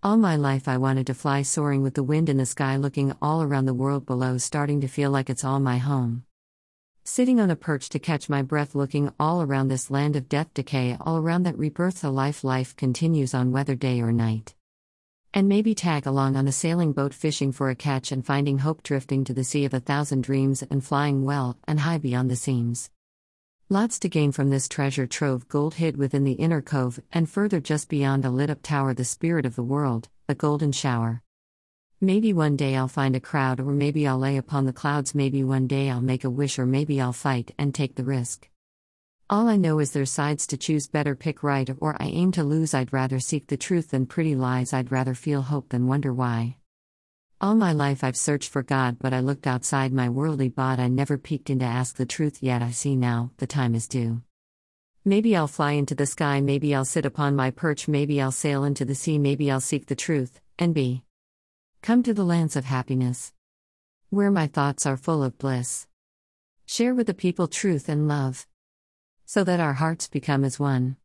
All my life, I wanted to fly soaring with the wind in the sky, looking all around the world below, starting to feel like it's all my home. Sitting on a perch to catch my breath, looking all around this land of death, decay, all around that rebirth, a life, life continues on whether day or night. And maybe tag along on a sailing boat, fishing for a catch and finding hope, drifting to the sea of a thousand dreams and flying well and high beyond the seams. Lots to gain from this treasure trove, gold hid within the inner cove, and further just beyond a lit up tower, the spirit of the world, a golden shower. Maybe one day I'll find a crowd, or maybe I'll lay upon the clouds, maybe one day I'll make a wish, or maybe I'll fight and take the risk. All I know is there's sides to choose, better pick right, or I aim to lose. I'd rather seek the truth than pretty lies, I'd rather feel hope than wonder why. All my life I've searched for God, but I looked outside my worldly bod. I never peeked in to ask the truth, yet I see now, the time is due. Maybe I'll fly into the sky, maybe I'll sit upon my perch, maybe I'll sail into the sea, maybe I'll seek the truth, and be. Come to the lands of happiness. Where my thoughts are full of bliss. Share with the people truth and love. So that our hearts become as one.